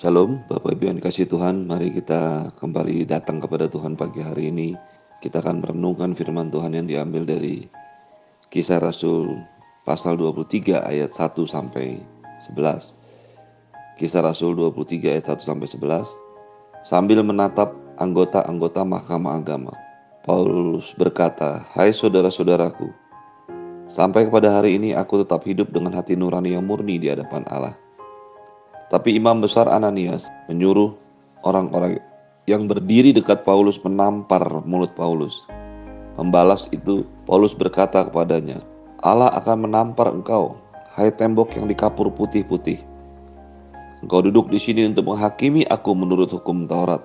Shalom, Bapak Ibu yang dikasih Tuhan, mari kita kembali datang kepada Tuhan pagi hari ini. Kita akan merenungkan firman Tuhan yang diambil dari Kisah Rasul pasal 23 ayat 1 sampai 11. Kisah Rasul 23 ayat 1 sampai 11. Sambil menatap anggota-anggota Mahkamah Agama, Paulus berkata, "Hai saudara-saudaraku, sampai kepada hari ini aku tetap hidup dengan hati nurani yang murni di hadapan Allah." Tapi imam besar Ananias menyuruh orang-orang yang berdiri dekat Paulus menampar mulut Paulus. Membalas itu, Paulus berkata kepadanya, Allah akan menampar engkau, hai tembok yang dikapur putih-putih. Engkau duduk di sini untuk menghakimi aku menurut hukum Taurat.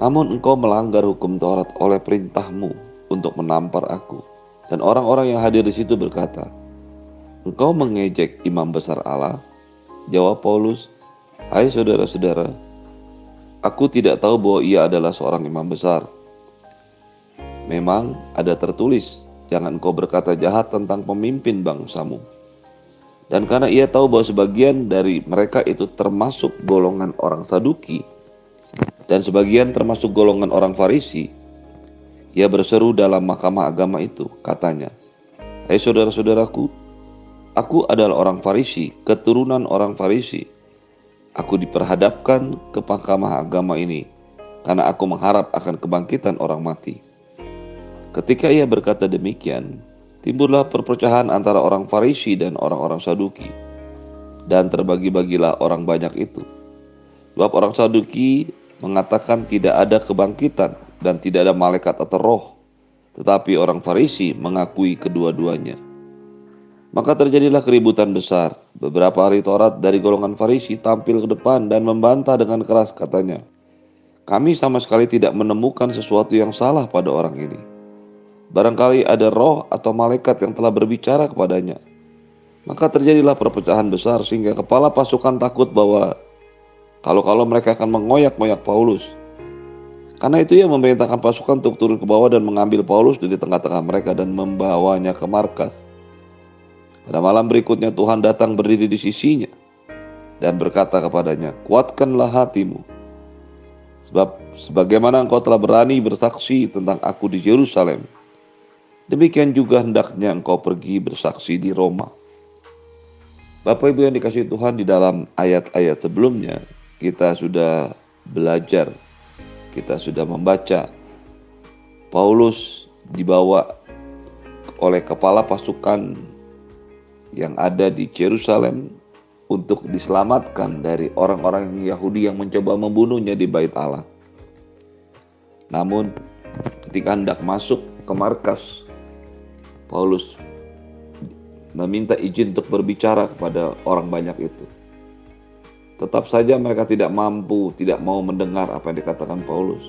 Namun engkau melanggar hukum Taurat oleh perintahmu untuk menampar aku. Dan orang-orang yang hadir di situ berkata, Engkau mengejek imam besar Allah, Jawab Paulus, Hai saudara-saudara, aku tidak tahu bahwa ia adalah seorang imam besar. Memang ada tertulis, jangan kau berkata jahat tentang pemimpin bangsamu. Dan karena ia tahu bahwa sebagian dari mereka itu termasuk golongan orang Saduki, dan sebagian termasuk golongan orang Farisi, ia berseru dalam mahkamah agama itu, katanya, Hai saudara-saudaraku, Aku adalah orang Farisi, keturunan orang Farisi. Aku diperhadapkan ke mahkamah agama ini karena aku mengharap akan kebangkitan orang mati. Ketika ia berkata demikian, timbullah perpecahan antara orang Farisi dan orang-orang Saduki. Dan terbagi-bagilah orang banyak itu. Sebab orang Saduki mengatakan tidak ada kebangkitan dan tidak ada malaikat atau roh. Tetapi orang Farisi mengakui kedua-duanya. Maka terjadilah keributan besar. Beberapa hari Taurat dari golongan Farisi tampil ke depan dan membantah dengan keras katanya. Kami sama sekali tidak menemukan sesuatu yang salah pada orang ini. Barangkali ada roh atau malaikat yang telah berbicara kepadanya. Maka terjadilah perpecahan besar sehingga kepala pasukan takut bahwa kalau-kalau mereka akan mengoyak-ngoyak Paulus. Karena itu ia memerintahkan pasukan untuk turun ke bawah dan mengambil Paulus dari tengah-tengah mereka dan membawanya ke markas. Pada malam berikutnya Tuhan datang berdiri di sisinya dan berkata kepadanya, "Kuatkanlah hatimu, sebab sebagaimana engkau telah berani bersaksi tentang aku di Yerusalem, demikian juga hendaknya engkau pergi bersaksi di Roma." Bapak Ibu yang dikasih Tuhan di dalam ayat-ayat sebelumnya, kita sudah belajar, kita sudah membaca Paulus dibawa oleh kepala pasukan yang ada di Yerusalem untuk diselamatkan dari orang-orang Yahudi yang mencoba membunuhnya di bait Allah. Namun ketika hendak masuk ke markas, Paulus meminta izin untuk berbicara kepada orang banyak itu. Tetap saja mereka tidak mampu, tidak mau mendengar apa yang dikatakan Paulus.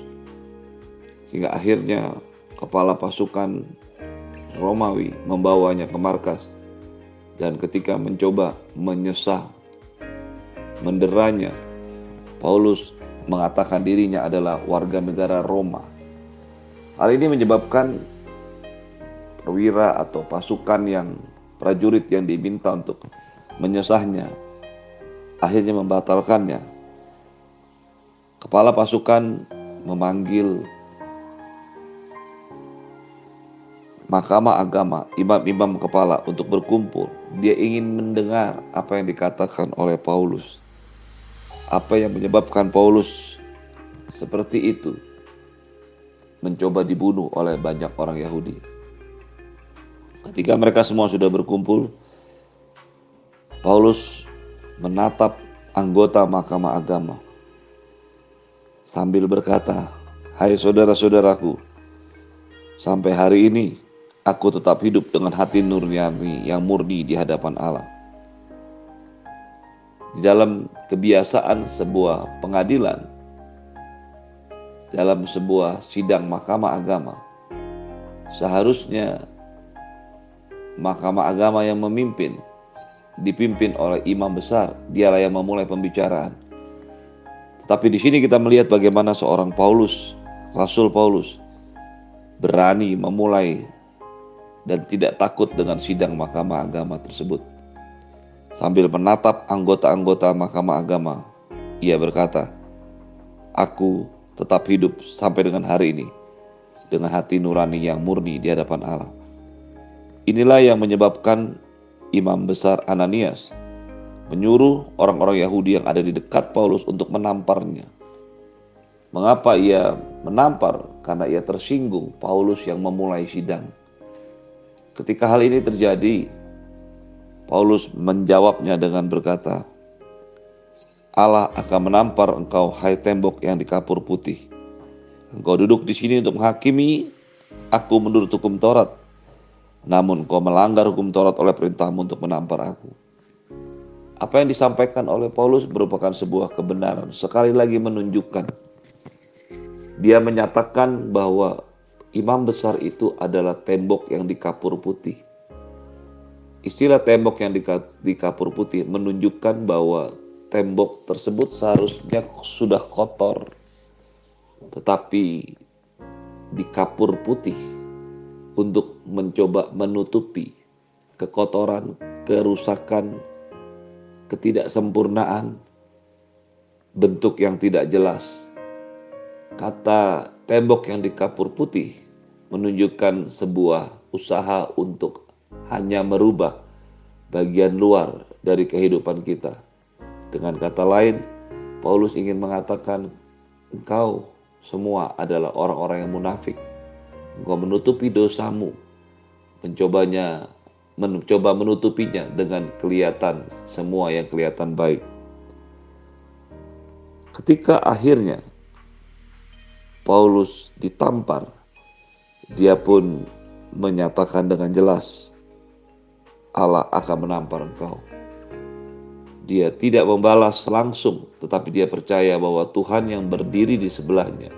Sehingga akhirnya kepala pasukan Romawi membawanya ke markas dan ketika mencoba menyesah, menderanya, Paulus mengatakan dirinya adalah warga negara Roma. Hal ini menyebabkan perwira atau pasukan yang prajurit yang diminta untuk menyesahnya akhirnya membatalkannya. Kepala pasukan memanggil mahkamah agama, imam-imam kepala untuk berkumpul. Dia ingin mendengar apa yang dikatakan oleh Paulus. Apa yang menyebabkan Paulus seperti itu mencoba dibunuh oleh banyak orang Yahudi. Ketika mereka semua sudah berkumpul, Paulus menatap anggota mahkamah agama sambil berkata, "Hai saudara-saudaraku, sampai hari ini aku tetap hidup dengan hati nurani yang murni di hadapan Allah. Di dalam kebiasaan sebuah pengadilan, dalam sebuah sidang mahkamah agama, seharusnya mahkamah agama yang memimpin dipimpin oleh imam besar, dialah yang memulai pembicaraan. Tetapi di sini kita melihat bagaimana seorang Paulus, Rasul Paulus, berani memulai dan tidak takut dengan sidang mahkamah agama tersebut. Sambil menatap anggota-anggota mahkamah agama, ia berkata, Aku tetap hidup sampai dengan hari ini dengan hati nurani yang murni di hadapan Allah. Inilah yang menyebabkan imam besar Ananias menyuruh orang-orang Yahudi yang ada di dekat Paulus untuk menamparnya. Mengapa ia menampar? Karena ia tersinggung Paulus yang memulai sidang. Ketika hal ini terjadi, Paulus menjawabnya dengan berkata, Allah akan menampar engkau, hai tembok yang dikapur putih. Engkau duduk di sini untuk menghakimi aku menurut hukum Taurat. Namun kau melanggar hukum Taurat oleh perintahmu untuk menampar aku. Apa yang disampaikan oleh Paulus merupakan sebuah kebenaran. Sekali lagi menunjukkan. Dia menyatakan bahwa imam besar itu adalah tembok yang dikapur putih. Istilah tembok yang dikapur putih menunjukkan bahwa tembok tersebut seharusnya sudah kotor, tetapi dikapur putih untuk mencoba menutupi kekotoran, kerusakan, ketidaksempurnaan, bentuk yang tidak jelas. Kata tembok yang dikapur putih menunjukkan sebuah usaha untuk hanya merubah bagian luar dari kehidupan kita dengan kata lain, Paulus ingin mengatakan, engkau semua adalah orang-orang yang munafik. Engkau menutupi dosamu, mencobanya, mencoba menutupinya dengan kelihatan semua yang kelihatan baik. Ketika akhirnya Paulus ditampar, dia pun menyatakan dengan jelas, Allah akan menampar engkau. Dia tidak membalas langsung, tetapi dia percaya bahwa Tuhan yang berdiri di sebelahnya,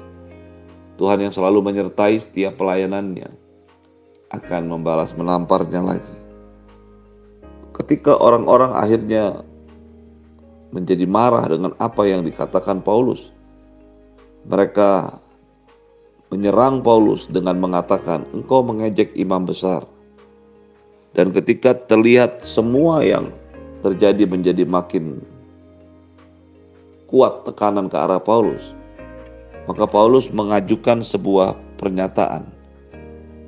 Tuhan yang selalu menyertai setiap pelayanannya, akan membalas menamparnya lagi. Ketika orang-orang akhirnya menjadi marah dengan apa yang dikatakan Paulus, mereka menyerang Paulus dengan mengatakan, "Engkau mengejek imam besar." Dan ketika terlihat semua yang terjadi menjadi makin kuat tekanan ke arah Paulus, maka Paulus mengajukan sebuah pernyataan.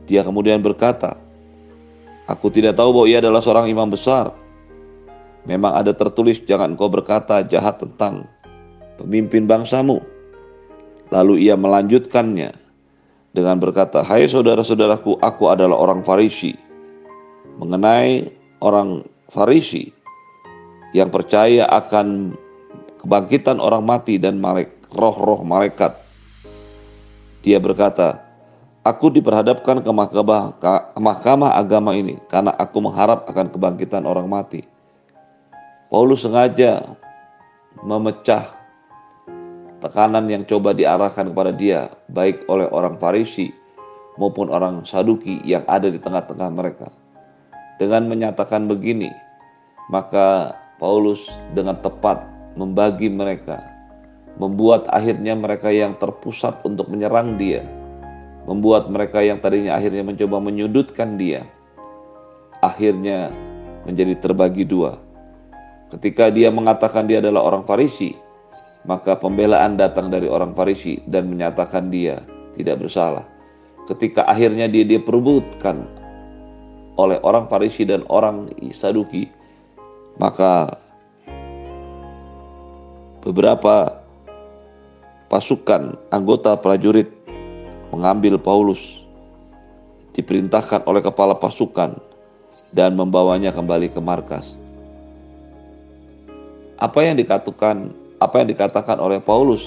Dia kemudian berkata, Aku tidak tahu bahwa ia adalah seorang imam besar. Memang ada tertulis jangan kau berkata jahat tentang pemimpin bangsamu. Lalu ia melanjutkannya dengan berkata, Hai saudara-saudaraku, aku adalah orang Farisi. Mengenai orang Farisi, yang percaya akan kebangkitan orang mati dan roh-roh malaikat. Dia berkata, Aku diperhadapkan ke mahkamah, ke mahkamah agama ini karena aku mengharap akan kebangkitan orang mati. Paulus sengaja memecah tekanan yang coba diarahkan kepada dia, baik oleh orang Farisi maupun orang Saduki yang ada di tengah-tengah mereka. Dengan menyatakan begini, maka Paulus dengan tepat membagi mereka, membuat akhirnya mereka yang terpusat untuk menyerang dia, membuat mereka yang tadinya akhirnya mencoba menyudutkan dia, akhirnya menjadi terbagi dua. Ketika dia mengatakan dia adalah orang Farisi, maka pembelaan datang dari orang Farisi dan menyatakan dia tidak bersalah. Ketika akhirnya dia diperbutkan oleh orang Farisi dan orang Saduki, maka beberapa pasukan anggota prajurit mengambil Paulus, diperintahkan oleh kepala pasukan dan membawanya kembali ke markas. Apa yang dikatakan apa yang dikatakan oleh Paulus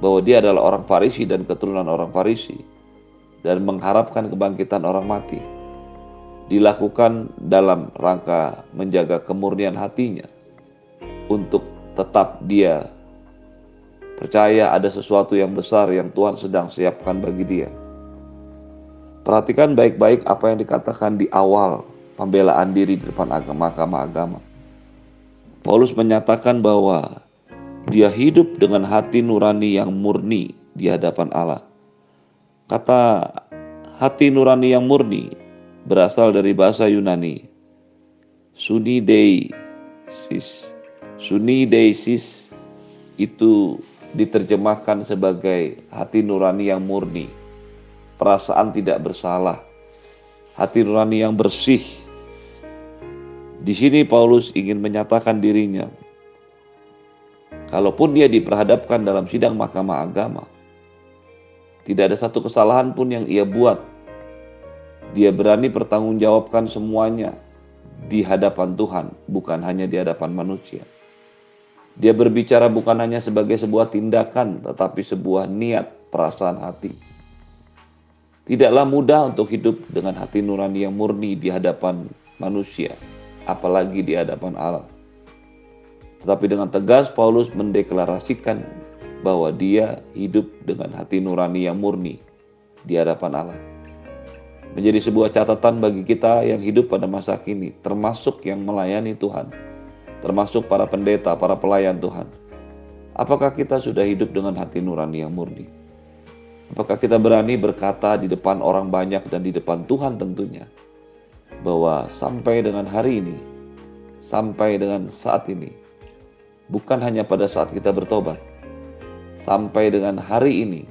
bahwa dia adalah orang Farisi dan keturunan orang Farisi dan mengharapkan kebangkitan orang mati dilakukan dalam rangka menjaga kemurnian hatinya untuk tetap dia percaya ada sesuatu yang besar yang Tuhan sedang siapkan bagi dia. Perhatikan baik-baik apa yang dikatakan di awal pembelaan diri di depan agama agama. Paulus menyatakan bahwa dia hidup dengan hati nurani yang murni di hadapan Allah. Kata hati nurani yang murni berasal dari bahasa Yunani. Sunideisis. Sunideisis itu diterjemahkan sebagai hati nurani yang murni, perasaan tidak bersalah, hati nurani yang bersih. Di sini Paulus ingin menyatakan dirinya. Kalaupun dia diperhadapkan dalam sidang mahkamah agama, tidak ada satu kesalahan pun yang ia buat. Dia berani pertanggungjawabkan semuanya di hadapan Tuhan, bukan hanya di hadapan manusia. Dia berbicara bukan hanya sebagai sebuah tindakan, tetapi sebuah niat, perasaan hati. Tidaklah mudah untuk hidup dengan hati nurani yang murni di hadapan manusia, apalagi di hadapan Allah. Tetapi dengan tegas Paulus mendeklarasikan bahwa dia hidup dengan hati nurani yang murni di hadapan Allah. Menjadi sebuah catatan bagi kita yang hidup pada masa kini, termasuk yang melayani Tuhan, termasuk para pendeta, para pelayan Tuhan. Apakah kita sudah hidup dengan hati nurani yang murni? Apakah kita berani berkata di depan orang banyak dan di depan Tuhan tentunya, bahwa sampai dengan hari ini, sampai dengan saat ini, bukan hanya pada saat kita bertobat, sampai dengan hari ini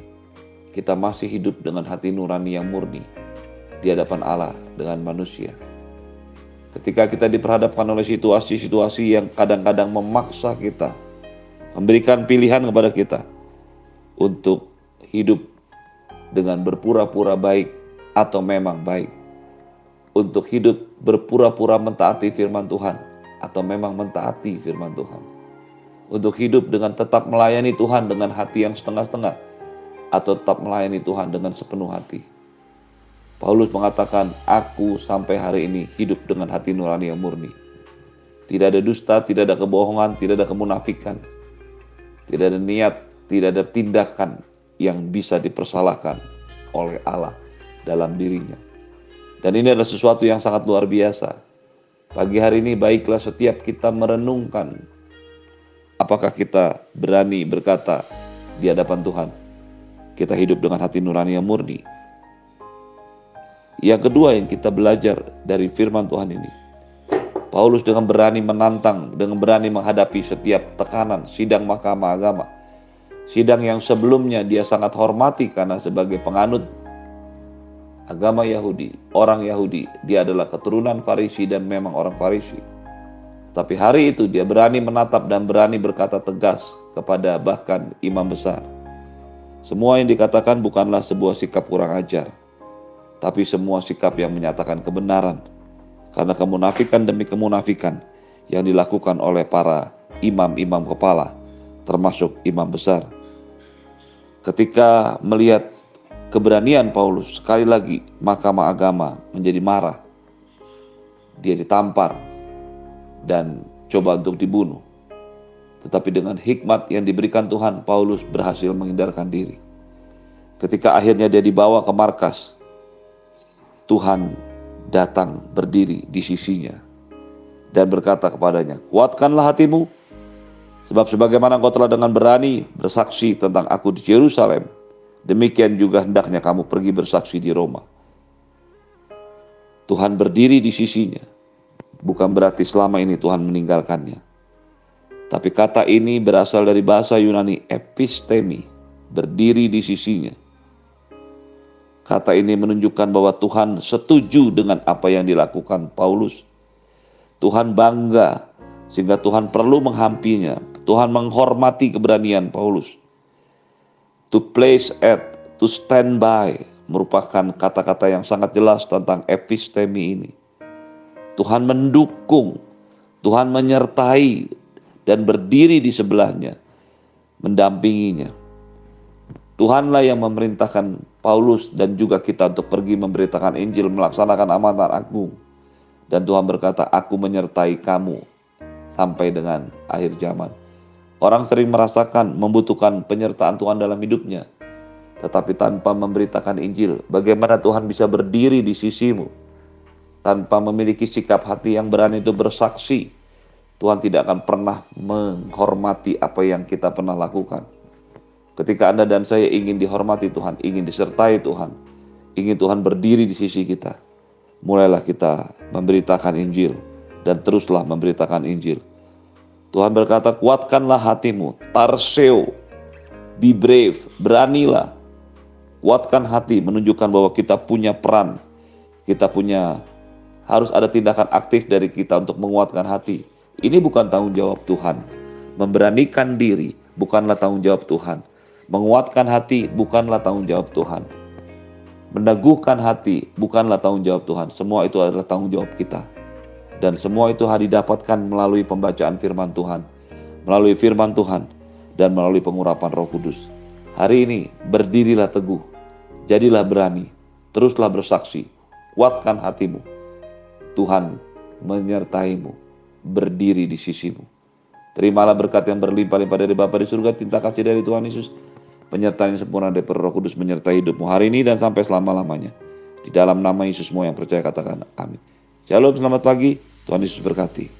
kita masih hidup dengan hati nurani yang murni di hadapan Allah dengan manusia. Ketika kita diperhadapkan oleh situasi-situasi yang kadang-kadang memaksa kita, memberikan pilihan kepada kita untuk hidup dengan berpura-pura baik atau memang baik, untuk hidup berpura-pura mentaati firman Tuhan atau memang mentaati firman Tuhan untuk hidup dengan tetap melayani Tuhan dengan hati yang setengah-setengah atau tetap melayani Tuhan dengan sepenuh hati. Paulus mengatakan, aku sampai hari ini hidup dengan hati nurani yang murni. Tidak ada dusta, tidak ada kebohongan, tidak ada kemunafikan. Tidak ada niat, tidak ada tindakan yang bisa dipersalahkan oleh Allah dalam dirinya. Dan ini adalah sesuatu yang sangat luar biasa. Pagi hari ini baiklah setiap kita merenungkan Apakah kita berani berkata di hadapan Tuhan, kita hidup dengan hati nurani yang murni? Yang kedua yang kita belajar dari firman Tuhan ini, Paulus dengan berani menantang, dengan berani menghadapi setiap tekanan sidang mahkamah agama. Sidang yang sebelumnya dia sangat hormati karena sebagai penganut agama Yahudi, orang Yahudi, dia adalah keturunan Farisi dan memang orang Farisi. Tapi hari itu dia berani menatap dan berani berkata tegas kepada bahkan imam besar. Semua yang dikatakan bukanlah sebuah sikap kurang ajar, tapi semua sikap yang menyatakan kebenaran. Karena kemunafikan demi kemunafikan yang dilakukan oleh para imam-imam kepala, termasuk imam besar. Ketika melihat keberanian Paulus, sekali lagi mahkamah agama menjadi marah. Dia ditampar, dan coba untuk dibunuh. Tetapi dengan hikmat yang diberikan Tuhan, Paulus berhasil menghindarkan diri. Ketika akhirnya dia dibawa ke markas, Tuhan datang berdiri di sisinya dan berkata kepadanya, "Kuatkanlah hatimu, sebab sebagaimana engkau telah dengan berani bersaksi tentang aku di Yerusalem, demikian juga hendaknya kamu pergi bersaksi di Roma." Tuhan berdiri di sisinya bukan berarti selama ini Tuhan meninggalkannya. Tapi kata ini berasal dari bahasa Yunani epistemi, berdiri di sisinya. Kata ini menunjukkan bahwa Tuhan setuju dengan apa yang dilakukan Paulus. Tuhan bangga sehingga Tuhan perlu menghampinya. Tuhan menghormati keberanian Paulus. To place at, to stand by merupakan kata-kata yang sangat jelas tentang epistemi ini. Tuhan mendukung, Tuhan menyertai dan berdiri di sebelahnya, mendampinginya. Tuhanlah yang memerintahkan Paulus dan juga kita untuk pergi memberitakan Injil, melaksanakan amanat agung. Dan Tuhan berkata, aku menyertai kamu sampai dengan akhir zaman. Orang sering merasakan membutuhkan penyertaan Tuhan dalam hidupnya. Tetapi tanpa memberitakan Injil, bagaimana Tuhan bisa berdiri di sisimu? Tanpa memiliki sikap hati yang berani itu bersaksi, Tuhan tidak akan pernah menghormati apa yang kita pernah lakukan. Ketika Anda dan saya ingin dihormati Tuhan, ingin disertai Tuhan, ingin Tuhan berdiri di sisi kita, mulailah kita memberitakan Injil dan teruslah memberitakan Injil. Tuhan berkata, kuatkanlah hatimu, tarseo, be brave, beranilah. Kuatkan hati, menunjukkan bahwa kita punya peran, kita punya harus ada tindakan aktif dari kita untuk menguatkan hati. Ini bukan tanggung jawab Tuhan. Memberanikan diri bukanlah tanggung jawab Tuhan. Menguatkan hati bukanlah tanggung jawab Tuhan. Meneguhkan hati bukanlah tanggung jawab Tuhan. Semua itu adalah tanggung jawab kita. Dan semua itu harus didapatkan melalui pembacaan firman Tuhan. Melalui firman Tuhan dan melalui pengurapan roh kudus. Hari ini berdirilah teguh, jadilah berani, teruslah bersaksi, kuatkan hatimu. Tuhan menyertaimu, berdiri di sisimu. Terimalah berkat yang berlimpah-limpah dari Bapa di surga, cinta kasih dari Tuhan Yesus, penyertaan yang sempurna dari Roh Kudus menyertai hidupmu hari ini dan sampai selama-lamanya. Di dalam nama Yesus semua yang percaya katakan amin. Shalom, selamat pagi. Tuhan Yesus berkati.